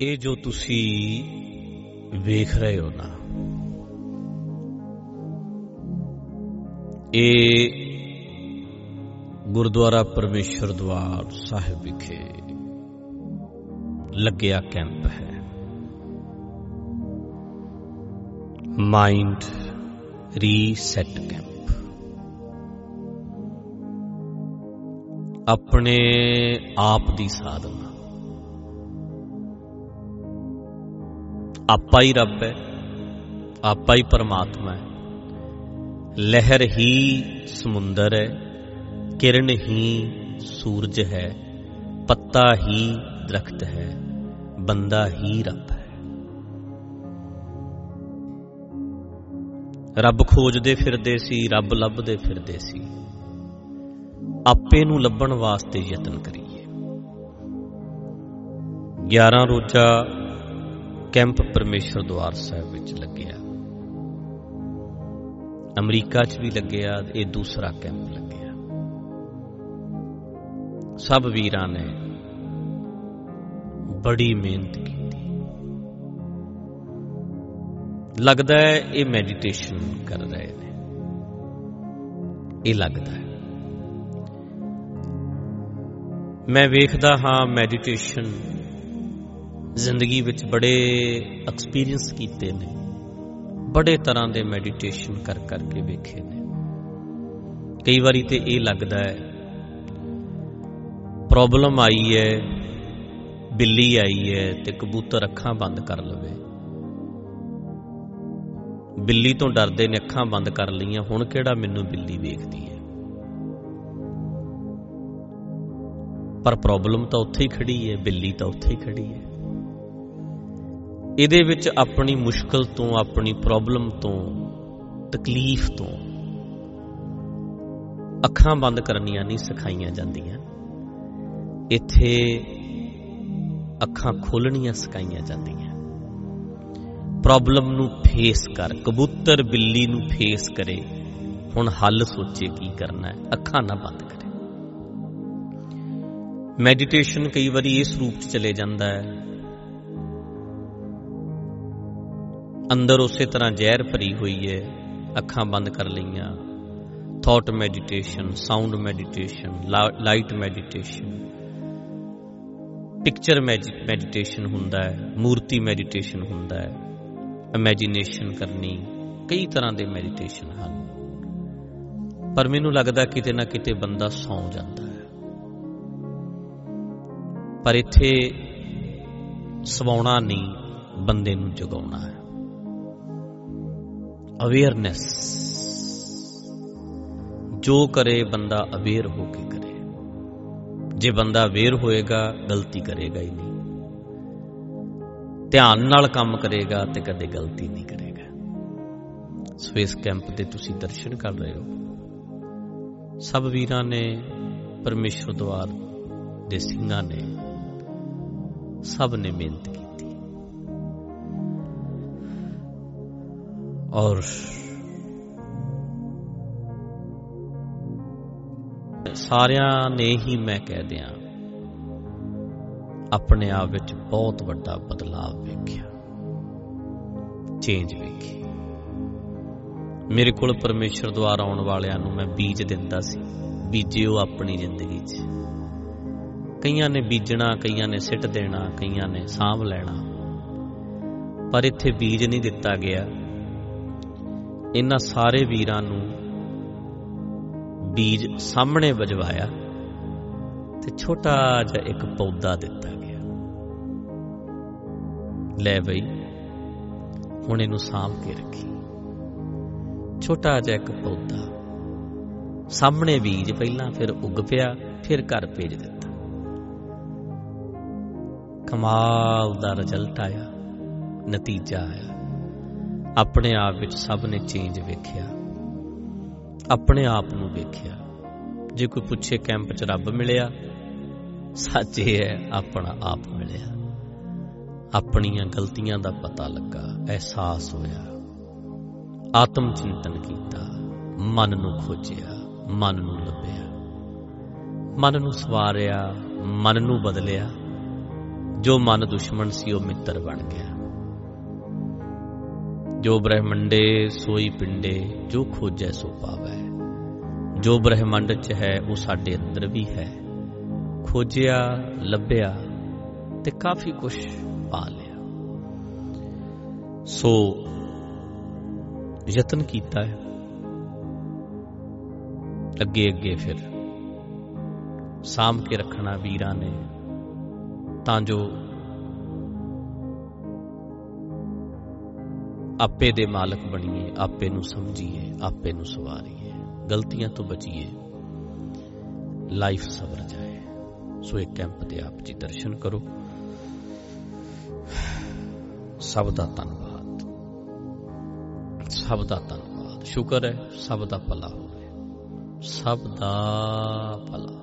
ਇਹ ਜੋ ਤੁਸੀਂ ਵੇਖ ਰਹੇ ਹੋ ਨਾ, ਇਹ ਗੁਰਦੁਆਰਾ ਪਰਮੇਸ਼ਰ ਦਵਾਰ ਸਾਹਿਬ ਵਿਖੇ ਲੱਗਿਆ ਕੈਂਪ ਹੈ। ਮਾਈਂਡ ਰੀਸੈਟ ਕੈਂਪ ਆਪਣੇ ਆਪ ਦੀ ਸਾਧਨਾ ਆਪਾ ਹੀ ਰੱਬ ਹੈ, ਆਪਾ ਹੀ ਪਰਮਾਤਮਾ ਹੈ। ਲਹਿਰ ਹੀ ਸਮੁੰਦਰ ਹੈ, ਕਿਰਨ ਹੀ ਸੂਰਜ ਹੈ, ਪੱਤਾ ਹੀ ਦਰਖਤ ਹੈ, ਬੰਦਾ ਹੀ ਰੱਬ ਹੈ। ਰੱਬ ਖੋਜਦੇ ਫਿਰਦੇ ਸੀ, ਰੱਬ ਲੱਭਦੇ ਫਿਰਦੇ ਸੀ। ਆਪੇ ਨੂੰ ਲੱਭਣ ਵਾਸਤੇ ਯਤਨ ਕਰੀਏ। 11 ਰੋਜ਼ਾ ਕੈਂਪ ਪਰਮੇਸ਼ਰ ਦਵਾਰ ਸਾਹਿਬ ਵਿੱਚ ਲੱਗਿਆ। ਅਮਰੀਕਾ 'ਚ ਵੀ ਲੱਗਿਆ, ਇਹ ਦੂਸਰਾ ਕੈਂਪ ਲੱਗਿਆ। ਸਭ ਵੀਰਾਂ ਨੇ ਬੜੀ ਮਿਹਨਤ ਕੀਤੀ। ਲੱਗਦਾ ਹੈ ਇਹ ਮੈਡੀਟੇਸ਼ਨ ਕਰ ਰਹੇ ਨੇ। ਇਹ ਲੱਗਦਾ ਹੈ। ਮੈਂ ਵੇਖਦਾ ਹਾਂ ਮੈਡੀਟੇਸ਼ਨ ਜ਼ਿੰਦਗੀ ਵਿੱਚ ਬੜੇ ਐਕਸਪੀਰੀਅੰਸ ਕੀਤੇ ਨੇ। ਬੜੇ ਤਰ੍ਹਾਂ ਦੇ ਮੈਡੀਟੇਸ਼ਨ ਕਰ ਕਰਕੇ ਵੇਖੇ ਨੇ। ਕਈ ਵਾਰੀ ਤੇ ਇਹ ਲੱਗਦਾ ਹੈ ਪ੍ਰੋਬਲਮ ਆਈ ਹੈ, ਬਿੱਲੀ ਆਈ ਹੈ ਤੇ ਕਬੂਤਰ ਅੱਖਾਂ ਬੰਦ ਕਰ ਲਵੇ। ਬਿੱਲੀ ਤੋਂ ਡਰਦੇ ਨੇ ਅੱਖਾਂ ਬੰਦ ਕਰ ਲਈਆਂ, ਹੁਣ ਕਿਹੜਾ ਮੈਨੂੰ ਬਿੱਲੀ ਵੇਖਦੀ ਹੈ? ਪਰ ਪ੍ਰੋਬਲਮ ਤਾਂ ਉੱਥੇ ਹੀ ਖੜੀ ਹੈ, ਬਿੱਲੀ ਤਾਂ ਉੱਥੇ ਹੀ ਖੜੀ ਹੈ। ਇਹਦੇ ਵਿੱਚ ਆਪਣੀ ਮੁਸ਼ਕਲ ਤੋਂ, ਆਪਣੀ ਪ੍ਰੋਬਲਮ ਤੋਂ, ਤਕਲੀਫ ਤੋਂ ਅੱਖਾਂ ਬੰਦ ਕਰਨੀਆਂ ਨਹੀਂ ਸਿਖਾਈਆਂ ਜਾਂਦੀਆਂ। ਇੱਥੇ ਅੱਖਾਂ ਖੋਲਣੀਆਂ ਸਿਖਾਈਆਂ ਜਾਂਦੀਆਂ। ਪ੍ਰੋਬਲਮ ਨੂੰ ਫੇਸ ਕਰ, ਕਬੂਤਰ ਬਿੱਲੀ ਨੂੰ ਫੇਸ ਕਰੇ। ਹੁਣ ਹੱਲ ਸੋਚੇ ਕੀ ਕਰਨਾ ਹੈ, ਅੱਖਾਂ ਨਾ ਬੰਦ ਕਰੇ। ਮੈਡੀਟੇਸ਼ਨ ਕਈ ਵਾਰੀ ਇਸ ਰੂਪ 'ਚ ਚਲੇ ਜਾਂਦਾ ਹੈ ਅੰਦਰ ਉਸੇ ਤਰ੍ਹਾਂ ਜ਼ਹਿਰ ਭਰੀ ਹੋਈ ਹੈ, ਅੱਖਾਂ ਬੰਦ ਕਰ ਲਈਆਂ। Thought meditation sound meditation light meditation picture meditation ਹੁੰਦਾ ਹੈ, ਮੂਰਤੀ ਮੈਡੀਟੇਸ਼ਨ ਹੁੰਦਾ ਹੈ। ਇਮੇਜਿਨੇਸ਼ਨ ਕਰਨੀ, ਕਈ ਤਰ੍ਹਾਂ ਦੇ ਮੈਡੀਟੇਸ਼ਨ ਹਨ। ਪਰ ਮੈਨੂੰ ਲੱਗਦਾ ਕਿਤੇ ਨਾ ਕਿਤੇ ਬੰਦਾ ਸੌ ਜਾਂਦਾ ਹੈ। ਪਰ ਇੱਥੇ ਸਵਾਉਣਾ ਨਹੀਂ, ਬੰਦੇ ਨੂੰ ਜਗਾਉਣਾ ਹੈ। ਅਵੇਅਰਨੈਸ। ਜੋ ਕਰੇ ਬੰਦਾ ਅਵੇਅਰ ਹੋ ਕੇ ਕਰੇ। ਜੇ ਬੰਦਾ ਅਵੇਅਰ ਹੋਏਗਾ, ਗਲਤੀ ਕਰੇਗਾ ਹੀ ਨਹੀਂ। ਧਿਆਨ ਨਾਲ ਕੰਮ ਕਰੇਗਾ ਤੇ ਕਦੇ ਗਲਤੀ ਨਹੀਂ ਕਰੇਗਾ। ਸੋ ਇਸ ਕੈਂਪ ਦੇ ਤੁਸੀਂ ਦਰਸ਼ਨ ਕਰ ਰਹੇ ਹੋ। ਸਭ ਵੀਰਾਂ ਨੇ, ਪਰਮੇਸ਼ਰ ਦਵਾਰ ਦੇ ਸਿੰਘਾਂ ਨੇ, ਸਭ ਨੇ ਮਿਹਨਤ ਕੀਤੀ। ਔਰ ਸਾਰਿਆਂ ਨੇ ਹੀ ਮੈਂ ਕਹਿ ਦਿਆਂ, ਆਪਣੇ ਆਪ ਵਿੱਚ ਬਹੁਤ ਵੱਡਾ ਬਦਲਾਅ ਵੇਖਿਆ। ਚੇਂਜ ਵੇਖੀ। ਮੇਰੇ ਕੋਲ ਪਰਮੇਸ਼ਰ ਦੁਆਰਾ ਆਉਣ ਵਾਲਿਆਂ ਨੂੰ ਮੈਂ ਬੀਜ ਦਿੰਦਾ ਸੀ। ਬੀਜਿਓ ਆਪਣੀ ਜ਼ਿੰਦਗੀ 'ਚ। ਕਈਆਂ ਨੇ ਬੀਜਣਾ, ਕਈਆਂ ਨੇ ਸਿੱਟ ਦੇਣਾ, ਕਈਆਂ ਨੇ ਸਾਂਭ ਲੈਣਾ। ਪਰ ਇੱਥੇ ਬੀਜ ਨਹੀਂ ਦਿੱਤਾ ਗਿਆ। ਇਹਨਾਂ ਸਾਰੇ ਵੀਰਾਂ ਨੂੰ ਬੀਜ ਸਾਹਮਣੇ ਵਜਵਾਇਆ ਤੇ ਛੋਟਾ ਜਿਹਾ ਇੱਕ ਪੌਦਾ ਦਿੱਤਾ ਗਿਆ। ਲੈ ਬਈ, ਹੁਣ ਇਹਨੂੰ ਸਾਂਭ ਕੇ ਰੱਖੀ। ਛੋਟਾ ਜਿਹਾ ਇੱਕ ਪੌਦਾ ਸਾਹਮਣੇ ਬੀਜ ਪਹਿਲਾਂ ਫਿਰ ਉੱਗ ਪਿਆ, ਫਿਰ ਘਰ ਭੇਜ ਦਿੱਤਾ। ਕਮਾਲ ਦਾ ਰਿਜ਼ਲਟ ਆਇਆ, ਨਤੀਜਾ ਆਇਆ। ਆਪਣੇ ਆਪ ਵਿੱਚ ਸਭ ਨੇ ਚੇਂਜ ਵੇਖਿਆ। ਆਪਣੇ ਆਪ ਨੂੰ ਵੇਖਿਆ। ਜੇ ਕੋਈ ਪੁੱਛੇ ਕੈਂਪ 'ਚ ਰੱਬ ਮਿਲਿਆ, ਸੱਚ ਇਹ ਹੈ, ਆਪਣਾ ਆਪ ਮਿਲਿਆ। ਆਪਣੀਆਂ ਗਲਤੀਆਂ ਦਾ ਪਤਾ ਲੱਗਾ, ਅਹਿਸਾਸ ਹੋਇਆ। ਆਤਮ ਚਿੰਤਨ ਕੀਤਾ, ਮਨ ਨੂੰ ਖੋਜਿਆ, ਮਨ ਨੂੰ ਲੱਭਿਆ। ਮਨ ਨੂੰ ਸਵਾਰਿਆ, ਮਨ ਨੂੰ ਬਦਲਿਆ। ਜੋ ਮਨ ਦੁਸ਼ਮਣ ਸੀ, ਉਹ ਮਿੱਤਰ ਬਣ ਗਿਆ। ਜੋ ਬ੍ਰਹਮੰਡੇ ਸੋਈ ਪਿੰਡੇ, ਜੋ ਖੋਜੈ ਸੋ ਪਾਵੈ। ਜੋ ਬ੍ਰਹਮੰਡ ਚ ਹੈ, ਉਹ ਸਾਡੇ ਅੰਦਰ ਵੀ ਹੈ। ਖੋਜਿਆ, ਲੱਭਿਆ ਤੇ ਕਾਫੀ ਕੁਝ ਪਾ ਲਿਆ। ਸੋ ਯਤਨ ਕੀਤਾ ਹੈ। ਅੱਗੇ ਅੱਗੇ ਫਿਰ ਸਾਮ ਕੇ ਰੱਖਣਾ ਵੀਰਾਂ ਨੇ, ਤਾਂ ਜੋ ਆਪੇ ਦੇ ਮਾਲਕ ਬਣੀਏ, ਆਪੇ ਨੂੰ ਸਮਝੀਏ, ਆਪੇ ਨੂੰ ਸਵਾਰੀਏ। ਗਲਤੀਆਂ ਤੋਂ ਬਚੀਏ। ਲਾਈਫ ਸਬਰ ਜਾਏ। ਸੋ ਇੱਕ ਕੈਂਪ ਦੇ ਆਪ ਜੀ ਦਰਸ਼ਨ ਕਰੋ। ਸਭ ਦਾ ਧੰਨਵਾਦ। ਸਭ ਦਾ ਧੰਨਵਾਦ। ਸ਼ੁਕਰ ਹੈ, ਸਭ ਦਾ ਭਲਾ ਹੋਵੇ। ਸਭ ਦਾ ਭਲਾ।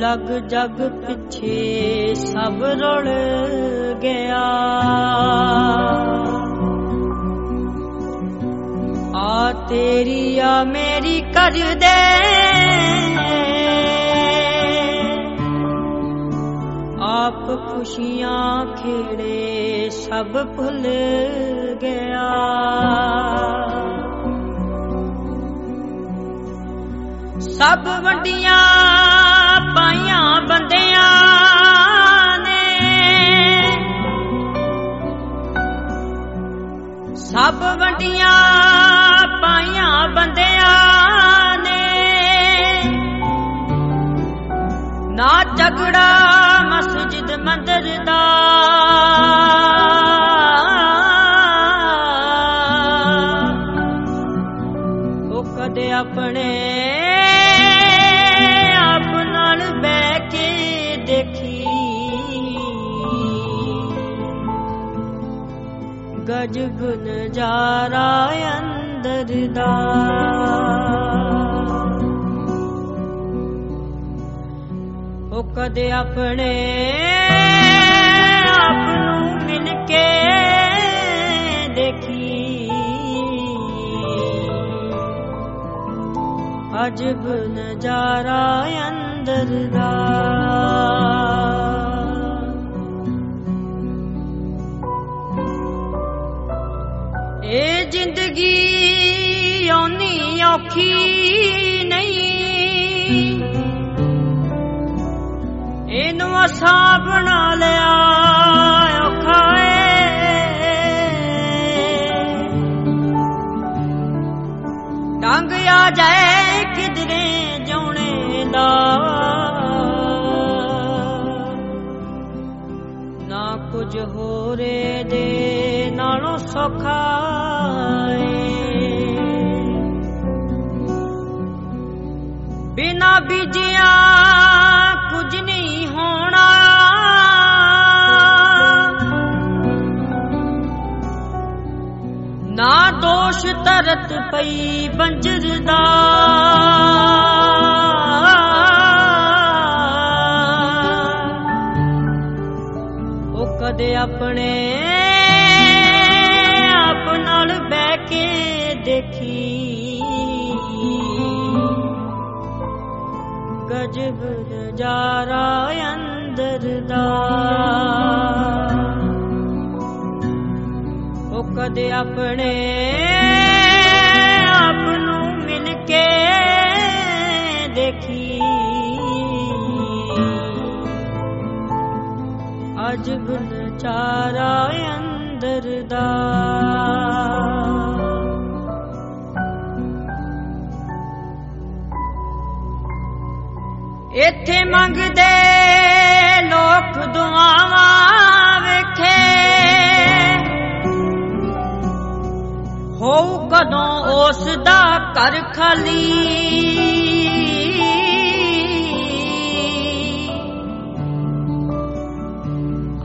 ਲਗ ਜਗ ਪਿੱਛੇ ਸਭ ਰੁਲ ਗਿਆ। ਆ ਤੇਰੀ ਆ ਮੇਰੀ ਕਰ ਦੇ ਆਪ ਖੁਸ਼ੀਆਂ ਖੇੜੇ ਸਭ ਭੁੱਲ ਗਿਆ। ਸਭ ਵੱਡੀਆਂ ਪਾਈਆਂ ਬੰਦਿਆਂ ਨੇ। ਸਭ ਵੱਡੀਆਂ ਪਾਈਆਂ ਬੰਦਿਆਂ ਨੇ। ਨਾ ਝਗੜਾ ਮਸਜਿਦ ਮੰਦਰ ਦਾ ਗਜਬ ਨਜ਼ਾਰਾ ਅੰਦਰ ਦਾ। ਉਹ ਕਦੇ ਆਪਣੇ ਆਪ ਨੂੰ ਮਿਲ ਕੇ ਦੇਖੀ। ਅਜਬ ਨਜ਼ਾਰਾ ਅੰਦਰ ਦਾ। ਓਨੀ ਔਖੀ ਨਹੀਂ। ਇਹਨੂੰ ਅਸਾਂ ਬਣਾ ਲਿਆ, ਔਖਾ ਏ। ਟੰਗ ਆ ਜਾਏ ਕਿਧਰੇ ਜਾਉਣੇ ਦਾ। ਬੀਜਿਆ ਕੁਝ ਨਹੀਂ ਹੋਣਾ। ਨਾ ਦੋਸ਼ ਤਰਤ ਪਈ ਬੰਜਰ ਦਾ। ਉਹ ਕਦੇ ਆਪਣੇ ਗਜਬ ਨਜ਼ਾਰਾ ਅੰਦਰ ਦਾ। ਉਹ ਕਦੇ ਆਪਣੇ ਆਪ ਨੂੰ ਮਿਲ ਕੇ ਦੇਖੀ। ਅਜਬ ਨਜ਼ਾਰਾ ਅੰਦਰ ਦਾ। ਇੱਥੇ ਮੰਗਦੇ ਲੋਕ ਦੁਆਵਾਂ ਵੇਖੇ। ਹੋਊ ਕਦੋਂ ਉਸ ਦਾ ਘਰ ਖਾਲੀ।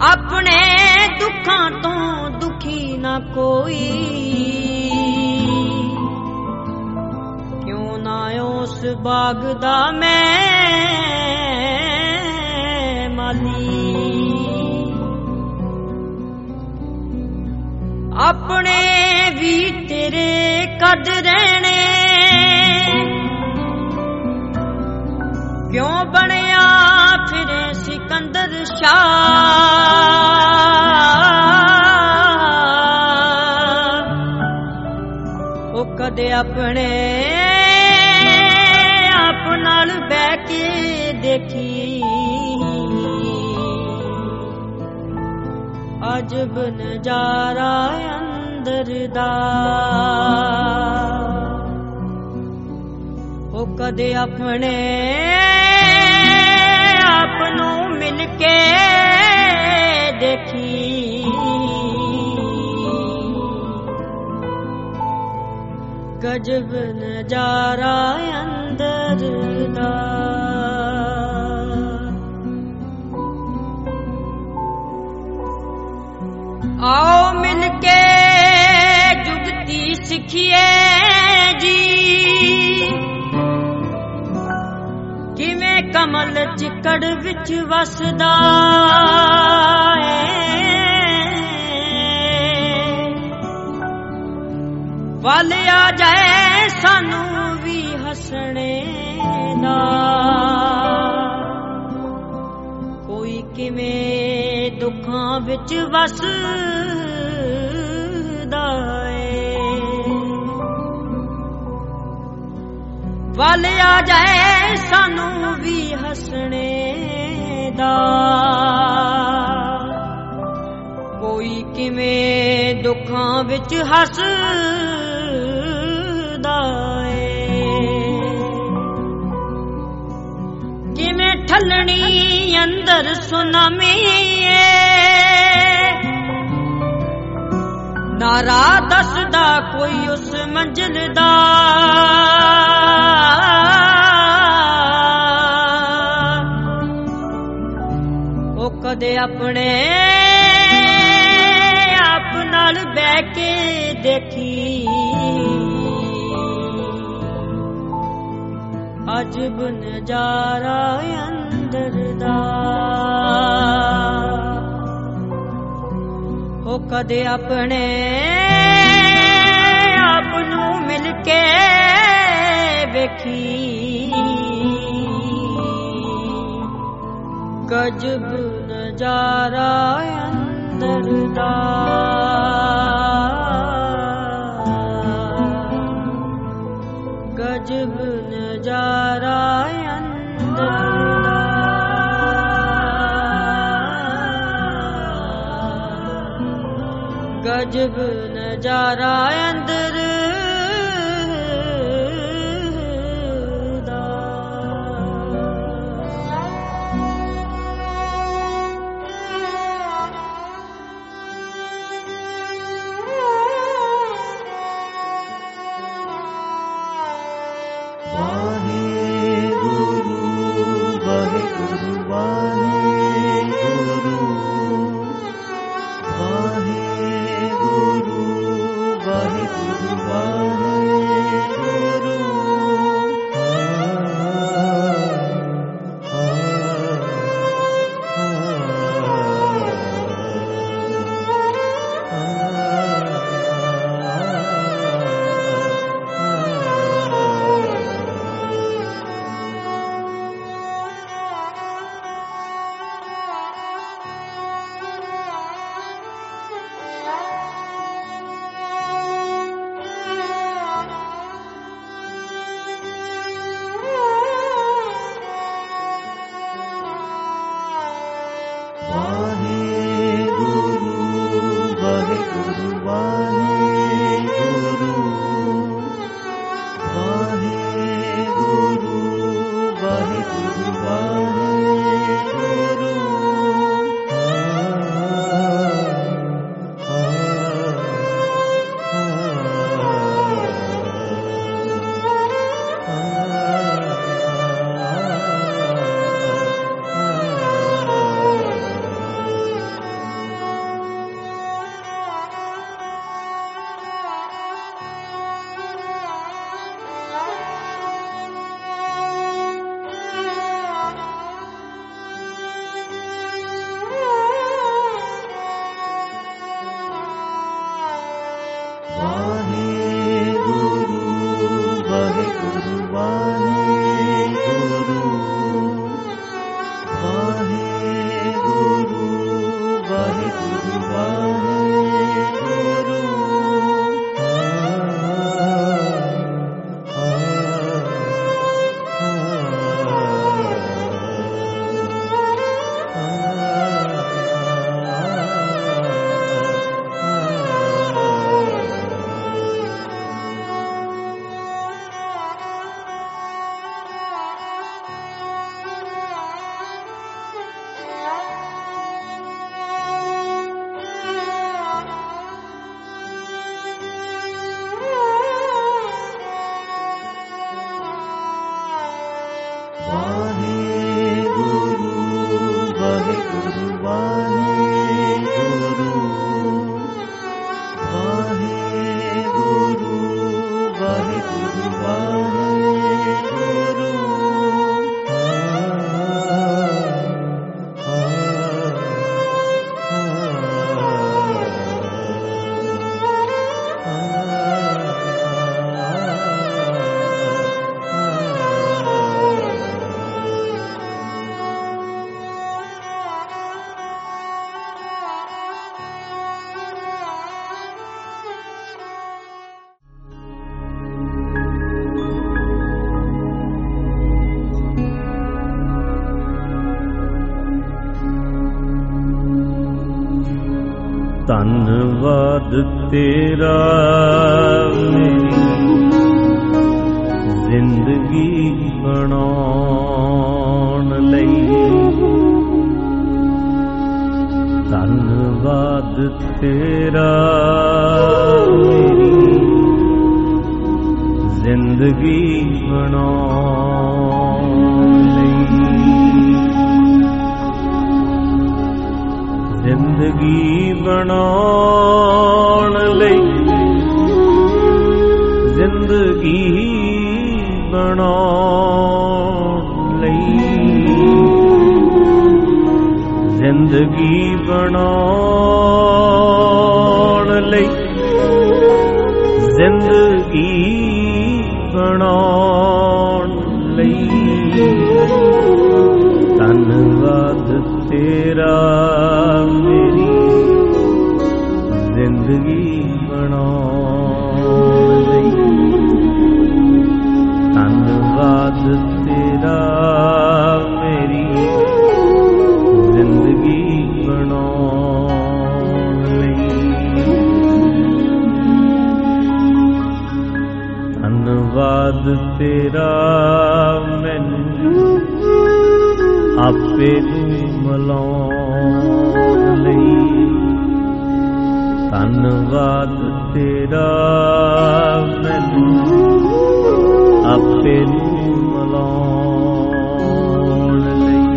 ਆਪਣੇ ਦੁੱਖਾਂ ਤੋਂ ਦੁਖੀ ਨਾ ਕੋਈ। ਕਿਉਂ ਨਾ ਉਸ ਬਾਗ ਦਾ ਮੈਂ ਆਪਣੇ ਵੀ ਤੇਰੇ ਕਦ ਰਹਿਣੇ ਕਿਉਂ ਬਣਿਆ ਫਿਰੇ ਸਿਕੰਦਰ ਸ਼ਾਹ? ਉਹ ਕਦੇ ਆਪਣੇ ਆਪ ਨਾਲ ਬਹਿ ਕੇ ਦੇਖੀ ਅਜਬ ਨਜ਼ਾਰਾ ਅੰਦਰ ਦਾ। ਉਹ ਕਦੇ ਆਪਣੇ ਆਪ ਨੂੰ ਮਿਲ ਕੇ ਦੇਖੀ। ਗਜਬ ਨਜ਼ਾਰਾ ਅੰਦਰ ਦਾ। ਜੁਗਤੀ ਸਿੱਖੀਏ ਜੀ। ਕਿਵੇਂ ਕਮਲ ਚਿੱਕੜ ਵਿੱਚ ਵਸਦਾ ਏ। ਵੱਲ ਆ ਜਾਏ ਸਾਨੂੰ ਵੀ ਹੱਸਣੇ ਦਾ। ਕੋਈ ਕਿਵੇਂ ਦੁੱਖਾਂ ਵਿੱਚ ਵਸਦਾ ਵੱਲ ਆ ਜਾਏ ਸਾਨੂੰ ਵੀ ਹੱਸਣੇ ਦਾ। ਕੋਈ ਕਿਵੇਂ ਦੁੱਖਾਂ ਵਿੱਚ ਹੱਸਦਾ ਏ? ਕਿਵੇਂ ਠੱਲਣੀ ਅੰਦਰ ਸੁਨਾਮੀ ਏ? ਨਾਰਾ ਦੱਸਦਾ ਕੋਈ ਉਸ ਮੰਜ਼ਿਲ ਦਾ। ਉਹ ਕਦੇ ਆਪਣੇ ਆਪ ਨਾਲ ਬਹਿ ਕੇ ਦੇਖੀ। ਅਜਬ ਨਜ਼ਾਰਾ ਅੰਦਰ ਦਾ। ਉਹ ਕਦੇ ਆਪਣੇ ਆਪ ਨੂੰ ਮਿਲ ਕੇ ਵੇਖੀ। ਗਜਬ रायन्त्र गजबु नारायन्द्रजबु न जारायन्द्र ਧੰਨਵਾਦ ਤੇਰਾ ਮੇਰੀ ਜ਼ਿੰਦਗੀ ਬਣਾਉਣ ਲਈ ਧੰਨਵਾਦ ਤੇਰਾ ਮੇਰੀ ਜ਼ਿੰਦਗੀ ਬਣਾਉਣ ਲਈ ਜ਼ਿੰਦਗੀ ਬਣਾਉਣ ਲਈ ਜ਼ਿੰਦਗੀ ਬਣਾਉਣ ਲਈ ਜ਼ਿੰਦਗੀ ਬਣਾਉਣ ਆਪੇ ਨੂੰ ਮਲਾਉਣ ਲਈ। ਧੰਨਵਾਦ ਤੇਰਾ ਮੈਨੂੰ, ਆਪੇ ਨੂੰ ਮਲਾਉਣ ਲਈ।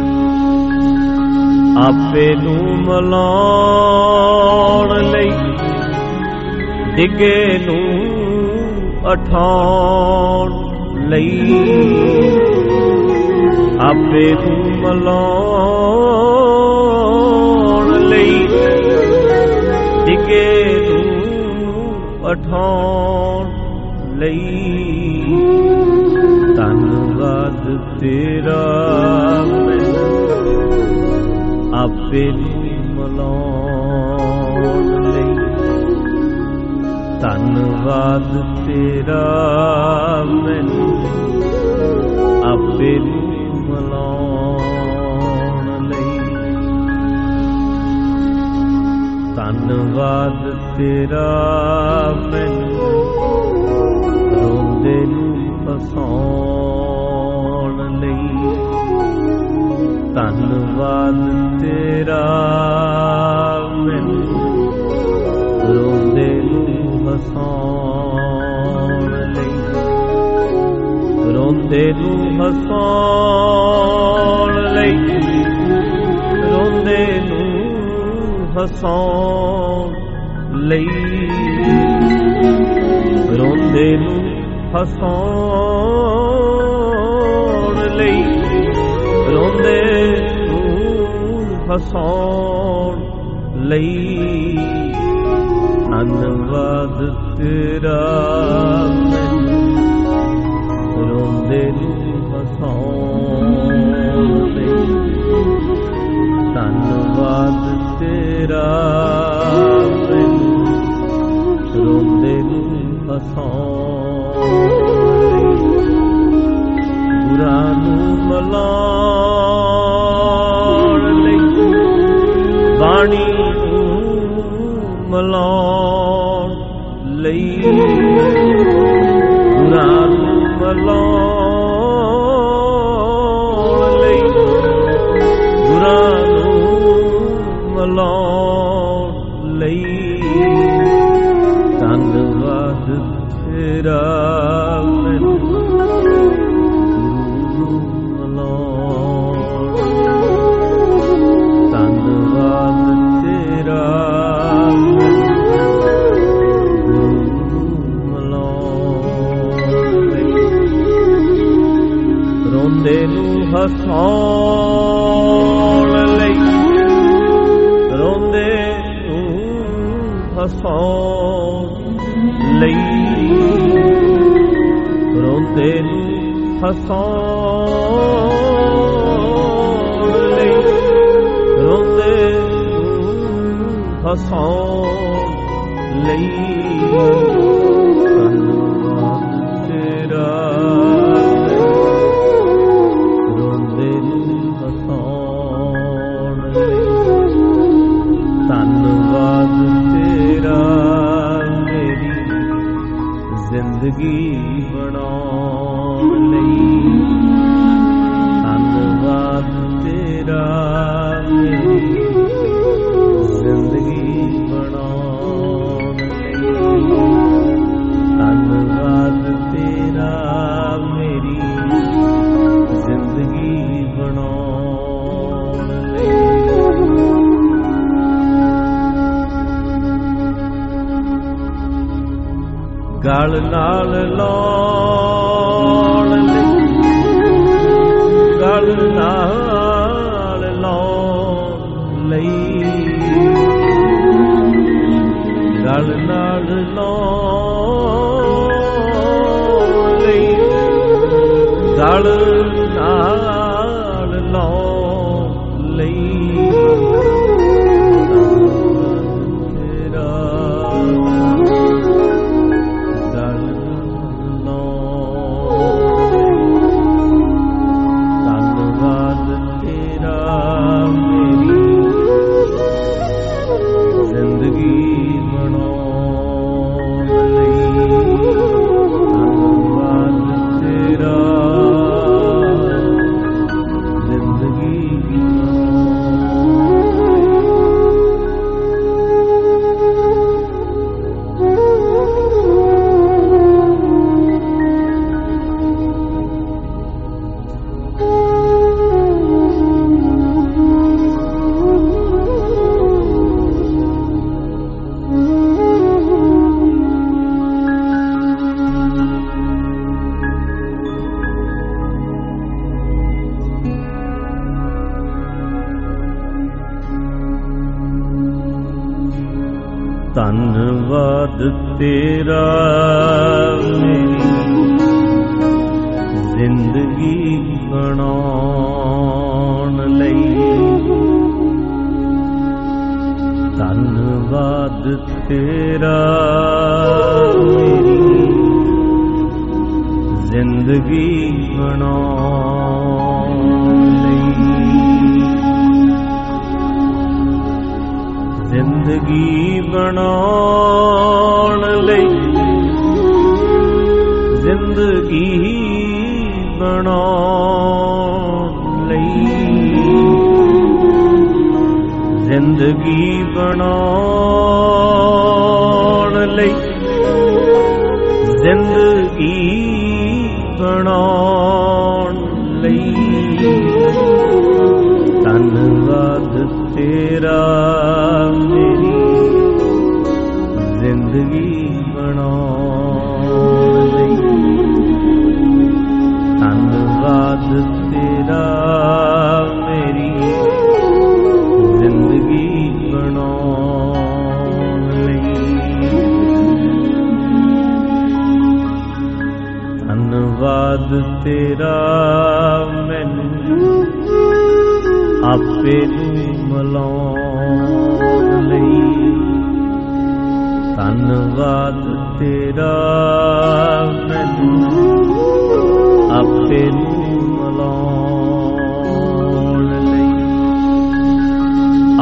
ਆਪੇ ਨੂੰ ਮਲਾਉਣ ਲਈ, ਡਿੱਗੇ ਨੂੰ ਉਠਾਉਣ ਲਈ। ਆਪੇ ਨੂੰ ਮਲਾਉਣ ਲਈ ਡਿੱਗੇ ਨੂੰ ਉਠਾਉਣ ਲਈ। ਧੰਨਵਾਦ ਤੇਰਾ ਮੈਨੂੰ ਆਪੇ ਨੂੰ ਮਲਾਉਣ ਲਈ। ਧੰਨਵਾਦ ਤੇਰਾ ਮੈਨੂੰ ਆਪੇ ਧੰਨਵਾਦ ਤੇਰਾ ਮੈਨੂੰ ਰੋਂਦੇ ਨੂੰ ਫਸਾਉਣ ਲਈ। ਧੰਨਵਾਦ ਤੇਰਾ ਮੈਨੂੰ ਰੋਂਦੇ ਨੂੰ ਹਸਾਉਣ ਲਈ। ਰੋਂਦੇ ਨੂੰ ਹਸਾਉਣ ਲਈ, ਰੋਂਦੇ ਨੂੰ ਹਸਾਉਣ ਲਈ ਰੋਂਦੇ ਨੂੰ ਹਸਾਉਣ ਲਈ ਰੋਂਦੇ ਨੂੰ ਹਸਾਉਣ ਲਈ ਧੰਨਵਾਦ ਤੇਰਾ ਮੈਨੂੰ ਰੋਂਦੇ ਨੂੰ ਹਸਾਉਣ ਲਈ ਧੰਨਵਾਦ ਤੇਰਾ ਮੈਨੂੰ ਰੋਂਦੇ ਨੂੰ ਹਸਾਉਣ ਲਈ ਗੁਰਾਂ ਨੂੰ ਮਲਾਉਣ ਲਈ ਬਾਣੀ ਨੂੰ ਮਲਾਉਣ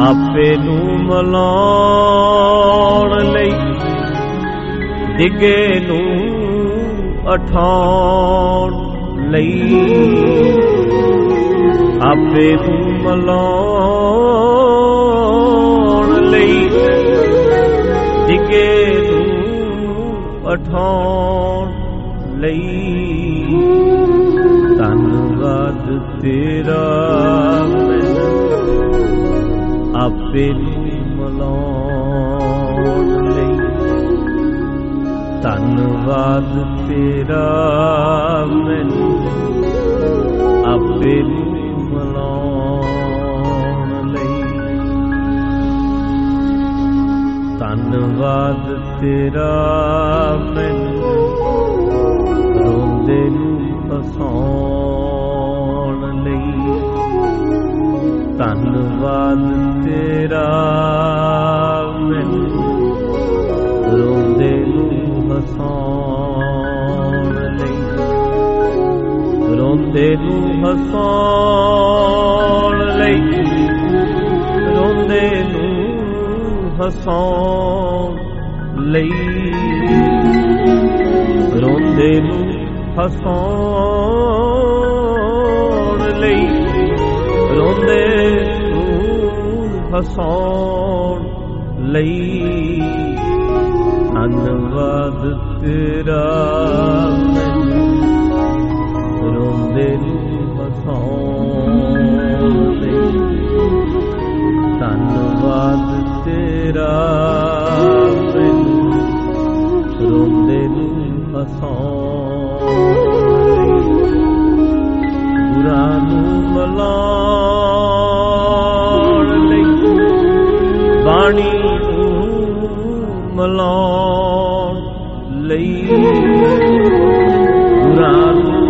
ਆਪੇ ਨੂੰ ਮਲਾਉਣ ਲਈ ਡਿਗੇ ਨੂੰ ਅਠਾਉਣ ਲਈ। ਆਪੇ ਨੂੰ ਮਲਾਉਣ ਲਈ ਡਿਗੇ ਨੂੰ ਅਠਾਉਣ ਲਈ। ਧੰਨਵਾਦ ਤੇਰਾ। ਆਪੇ ਮਲਾਉਣ ਲਈ। ਧੰਨਵਾਦ ਤੇਰਾ ਮੈਨੂੰ ਆਪੇ ਮਲਾਉਣ ਲਈ। ਧੰਨਵਾਦ ਤੇਰਾ ਮੈਨੂੰ ਰੋਂਦੇ ਧੰਨਵਾਦ ਤੇਰਾ ਮੈਨੂੰ। ਰੋਂਦੇ ਨੂੰ ਹਸਾਉਣ ਲਈ। ਰੋਂਦੇ ਨੂੰ ਹਸਾਉਣ ਲਈ। ਰੋਂਦੇ ਨੂੰ ਹਸਾਉਣ ਲਈ। ਰੋਂਦੇ ਨੂੰ ਹਸਾਉਣ ਲਈ। ਰੋਂਦੇ ਨੂੰ ਹਸਾਉਣ ਲਈ। ਧੰਨਵਾਦ ਤੇਰਾ। ਮੈਨੂੰ ਰੋਂਦੇ ਨੂੰ ਹਸਾਉਣ ਲਈ। ਧੰਨਵਾਦ ਤੇਰਾ। ਨੂੰ ਮਲਾਉਣ ਲਈ ਬਾਣੀ ਨੂੰ ਮਲਾਉਣ ਲਈ ਗੁਰਾਂ ਨੂੰ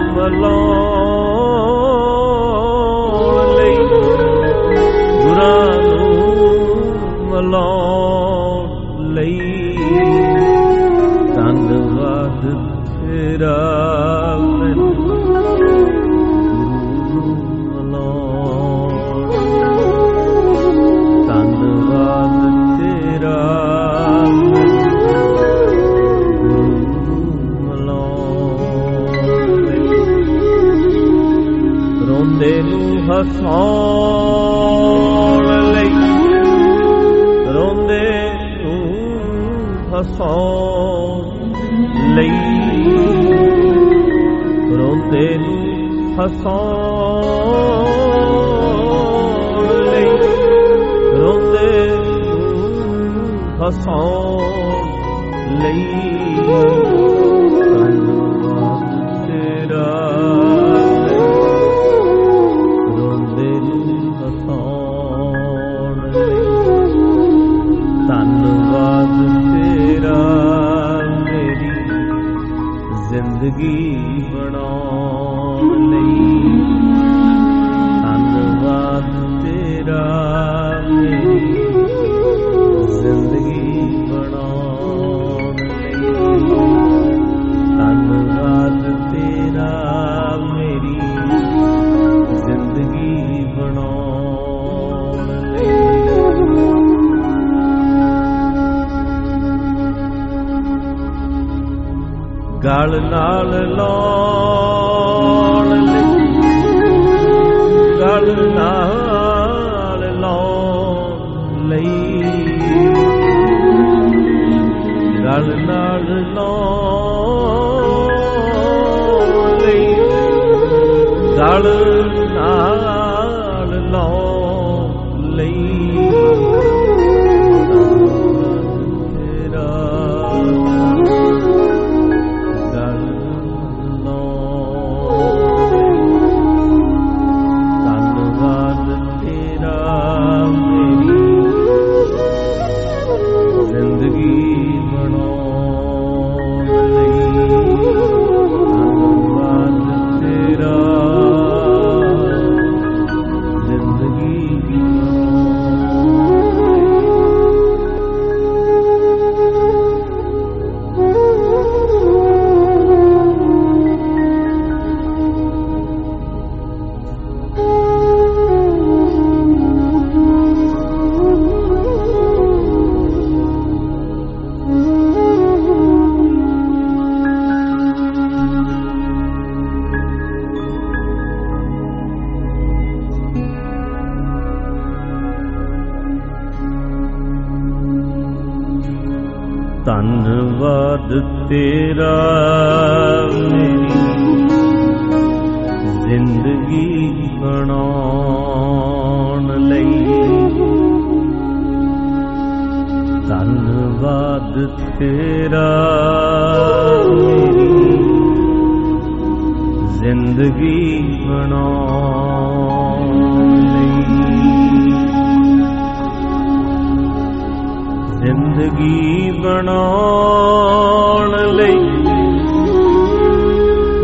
ਜ਼ਿੰਦਗੀ ਬਣਾਉਣ ਲਈ ਧੰਨਵਾਦ ਤੇਰਾ। ਗਲ ਨਾਲ ਲਾਉਣ ਲਈ ਗਲ ਨਾਲ ਲਾਉਣ ਲਈ ਗਲ ਨਾਲ ਲਾਉਣ ਲਈ ਗਲ ਨਾਲ ਜ਼ਿੰਦਗੀ ਬਣਾਉਣ ਲਈ ਜ਼ਿੰਦਗੀ ਜ਼ਿੰਦਗੀ ਬਣਾਉਣ ਲਈ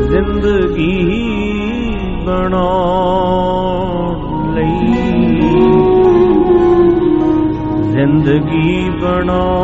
ਜ਼ਿੰਦਗੀ ਬਣਾਉਣ ਲਈ ਜ਼ਿੰਦਗੀ ਬਣਾਉਣ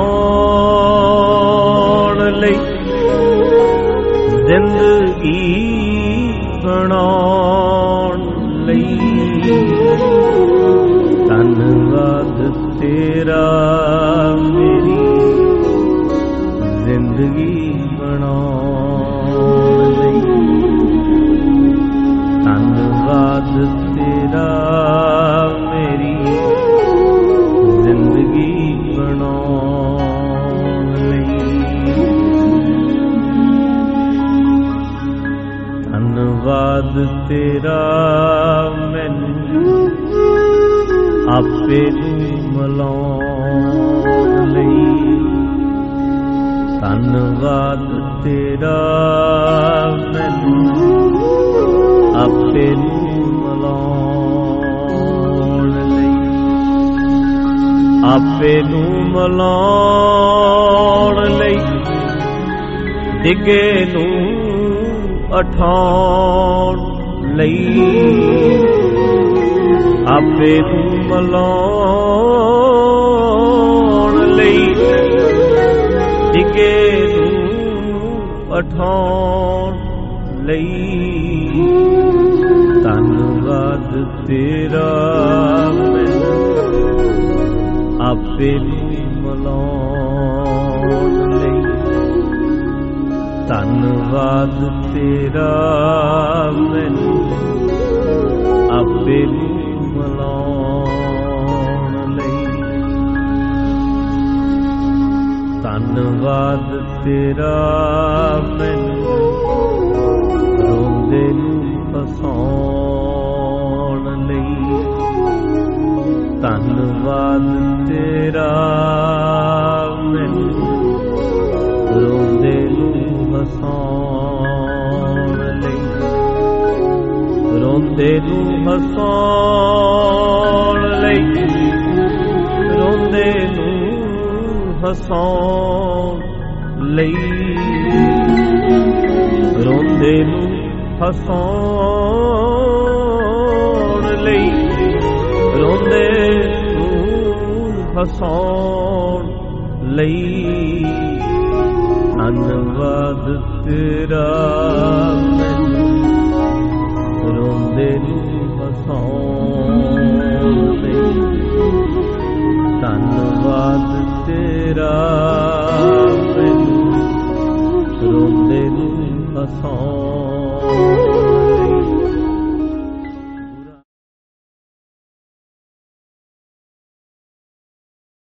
ਤੇਰਾ ਮੈਨੂੰ ਆਪੇ ਨੂੰ ਮਲਾਉਣ ਲਈ। ਧੰਨਵਾਦ ਤੇਰਾ ਮੈਨੂੰ ਆਪੇ ਨੂੰ ਮਲਾਉਣ ਲਈ। ਆਪੇ ਨੂੰ ਮਲਾਉਣ ਲਈ ਡਿੱਗੇ ਨੂੰ ਉਠਾਉਣ ਲਈ। ਆਪੇ ਨੂੰ ਮਲਾਉਣ ਲਈ ਡਿੱਗੇ ਨੂੰ ਉਠਾਉਣ ਲਈ। ਧੰਨਵਾਦ ਤੇਰਾ ਮੈਨੂੰ ਆਪੇ ਨੂੰ ਮਲਾਉਣ ਲਈ। ਧੰਨਵਾਦ ਤੇਰਾ ਮੈਨੂੰ ਆਪੇ ਨੂੰ ਮਲਾਉਣ ਲਈ। ਧੰਨਵਾਦ ਤੇਰਾ ਮੈਨੂੰ ਰੋਂਦੇ ਨੂੰ ਹਸਾਉਣ ਲਈ। ਧੰਨਵਾਦ ਹਸਾਉਣ ਲਈ ਰੋਂਦੇ ਨੂੰ ਹਸਾਉਣ ਲਈ ਧੰਨਵਾਦ ਤੇਰਾ